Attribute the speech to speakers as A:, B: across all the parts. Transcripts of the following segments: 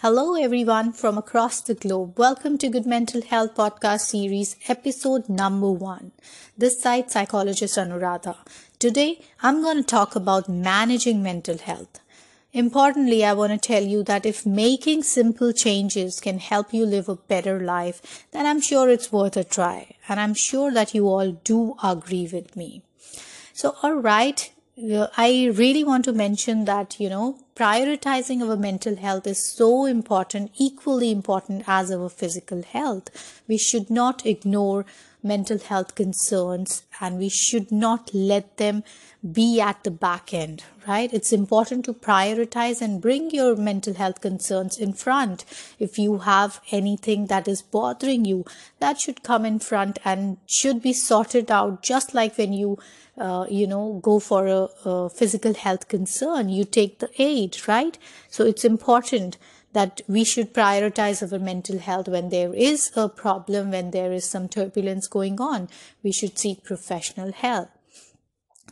A: Hello, everyone from across the globe. Welcome to Good Mental Health Podcast Series, episode number one. This side, psychologist Anuradha. Today, I'm going to talk about managing mental health. Importantly, I want to tell you that if making simple changes can help you live a better life, then I'm sure it's worth a try. And I'm sure that you all do agree with me. So, all right, uh, I really want to mention that, you know, prioritizing our mental health is so important, equally important as our physical health. We should not ignore mental health concerns and we should not let them be at the back end, right? It's important to prioritize and bring your mental health concerns in front. If you have anything that is bothering you, that should come in front and should be sorted out just like when you uh, you know go for a, a physical health concern you take the aid right so it's important that we should prioritize our mental health when there is a problem, when there is some turbulence going on. We should seek professional help.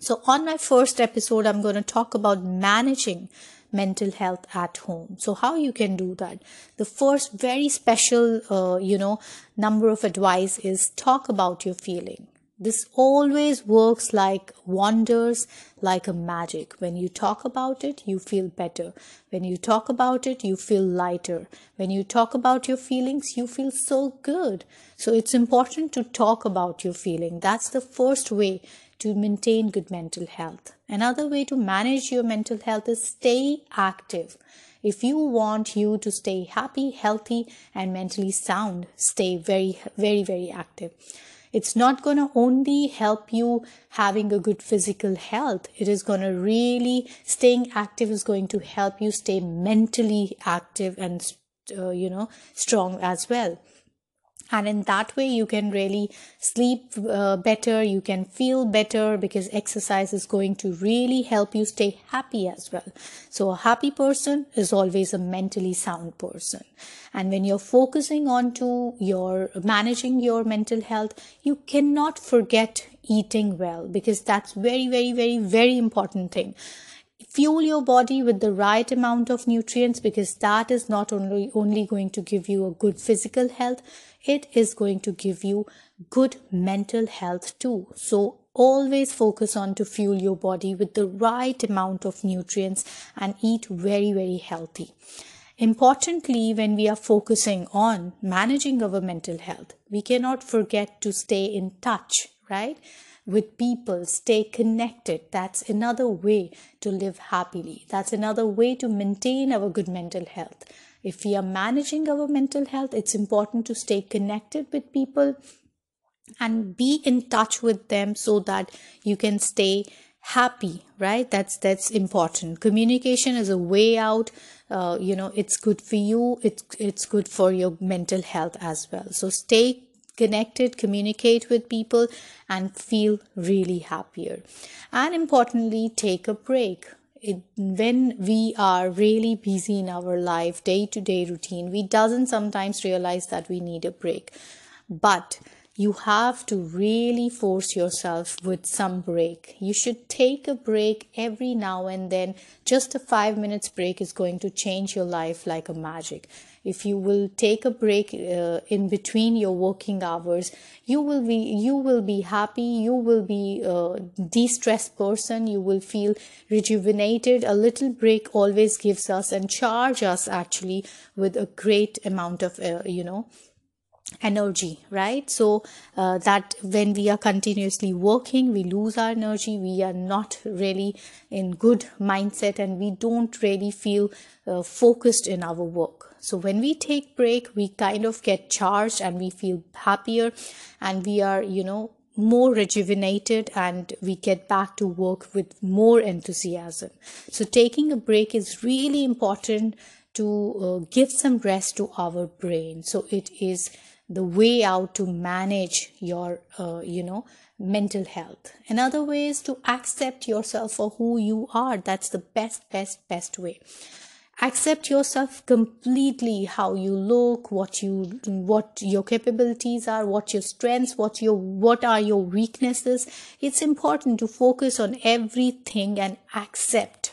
A: So, on my first episode, I'm going to talk about managing mental health at home. So, how you can do that? The first very special, uh, you know, number of advice is talk about your feeling. This always works like wonders, like a magic. When you talk about it, you feel better. When you talk about it, you feel lighter. When you talk about your feelings, you feel so good. So it's important to talk about your feeling. That's the first way to maintain good mental health. Another way to manage your mental health is stay active. If you want you to stay happy, healthy, and mentally sound, stay very, very, very active it's not going to only help you having a good physical health. It is going to really staying active is going to help you stay mentally active and uh, you know strong as well and in that way you can really sleep uh, better you can feel better because exercise is going to really help you stay happy as well. So a happy person is always a mentally sound person. And when you're focusing on to your managing your mental health you cannot forget eating well because that's very very very very important thing fuel your body with the right amount of nutrients because that is not only only going to give you a good physical health it is going to give you good mental health too. So always focus on to fuel your body with the right amount of nutrients and eat very very healthy Importantly, when we are focusing on managing our mental health, we cannot forget to stay in touch, right? with people, stay connected. That's another way to live happily. That's another way to maintain our good mental health. If we are managing our mental health, it's important to stay connected with people and be in touch with them so that you can stay happy right that's that's important communication is a way out uh, you know it's good for you it's it's good for your mental health as well so stay connected, communicate with people, and feel really happier. And importantly, take a break. It, when we are really busy in our life, day to day routine, we doesn't sometimes realize that we need a break. But you have to really force yourself with some break. You should take a break every now and then. Just a five minutes break is going to change your life like a magic. If you will take a break uh, in between your working hours, you will be you will be happy. You will be a de-stressed person. You will feel rejuvenated. A little break always gives us and charge us actually with a great amount of uh, you know energy right? So uh, that when we are continuously working we lose our energy. We are not really in good mindset and we don't really feel uh, focused in our work. So when we take break we kind of get charged and we feel happier and we are you know more rejuvenated and we get back to work with more enthusiasm. So taking a break is really important to uh, give some rest to our brain. So it is the way out to manage your uh, you know mental health. Another way is to accept yourself for who you are that's the best best best way. Accept yourself completely how you look what you what your capabilities are what your strengths what your what are your weaknesses. It's important to focus on everything and accept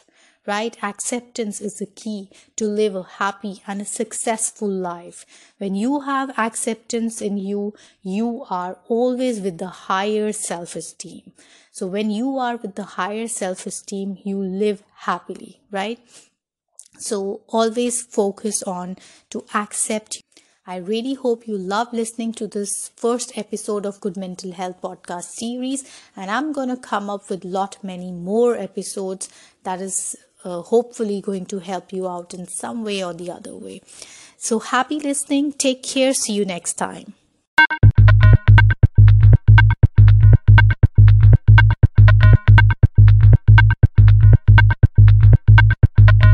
A: right? Acceptance is the key to live a happy and a successful life. When you have acceptance in you, you are always with the higher self esteem. So when you are with the higher self esteem, you live happily, right? So always focus on to accept I really hope you love listening to this first episode of Good Mental Health podcast series and I'm going to come up with lot many more episodes that is uh, hopefully going to help you out in some way or the other way. So happy listening. Take care. See you next time.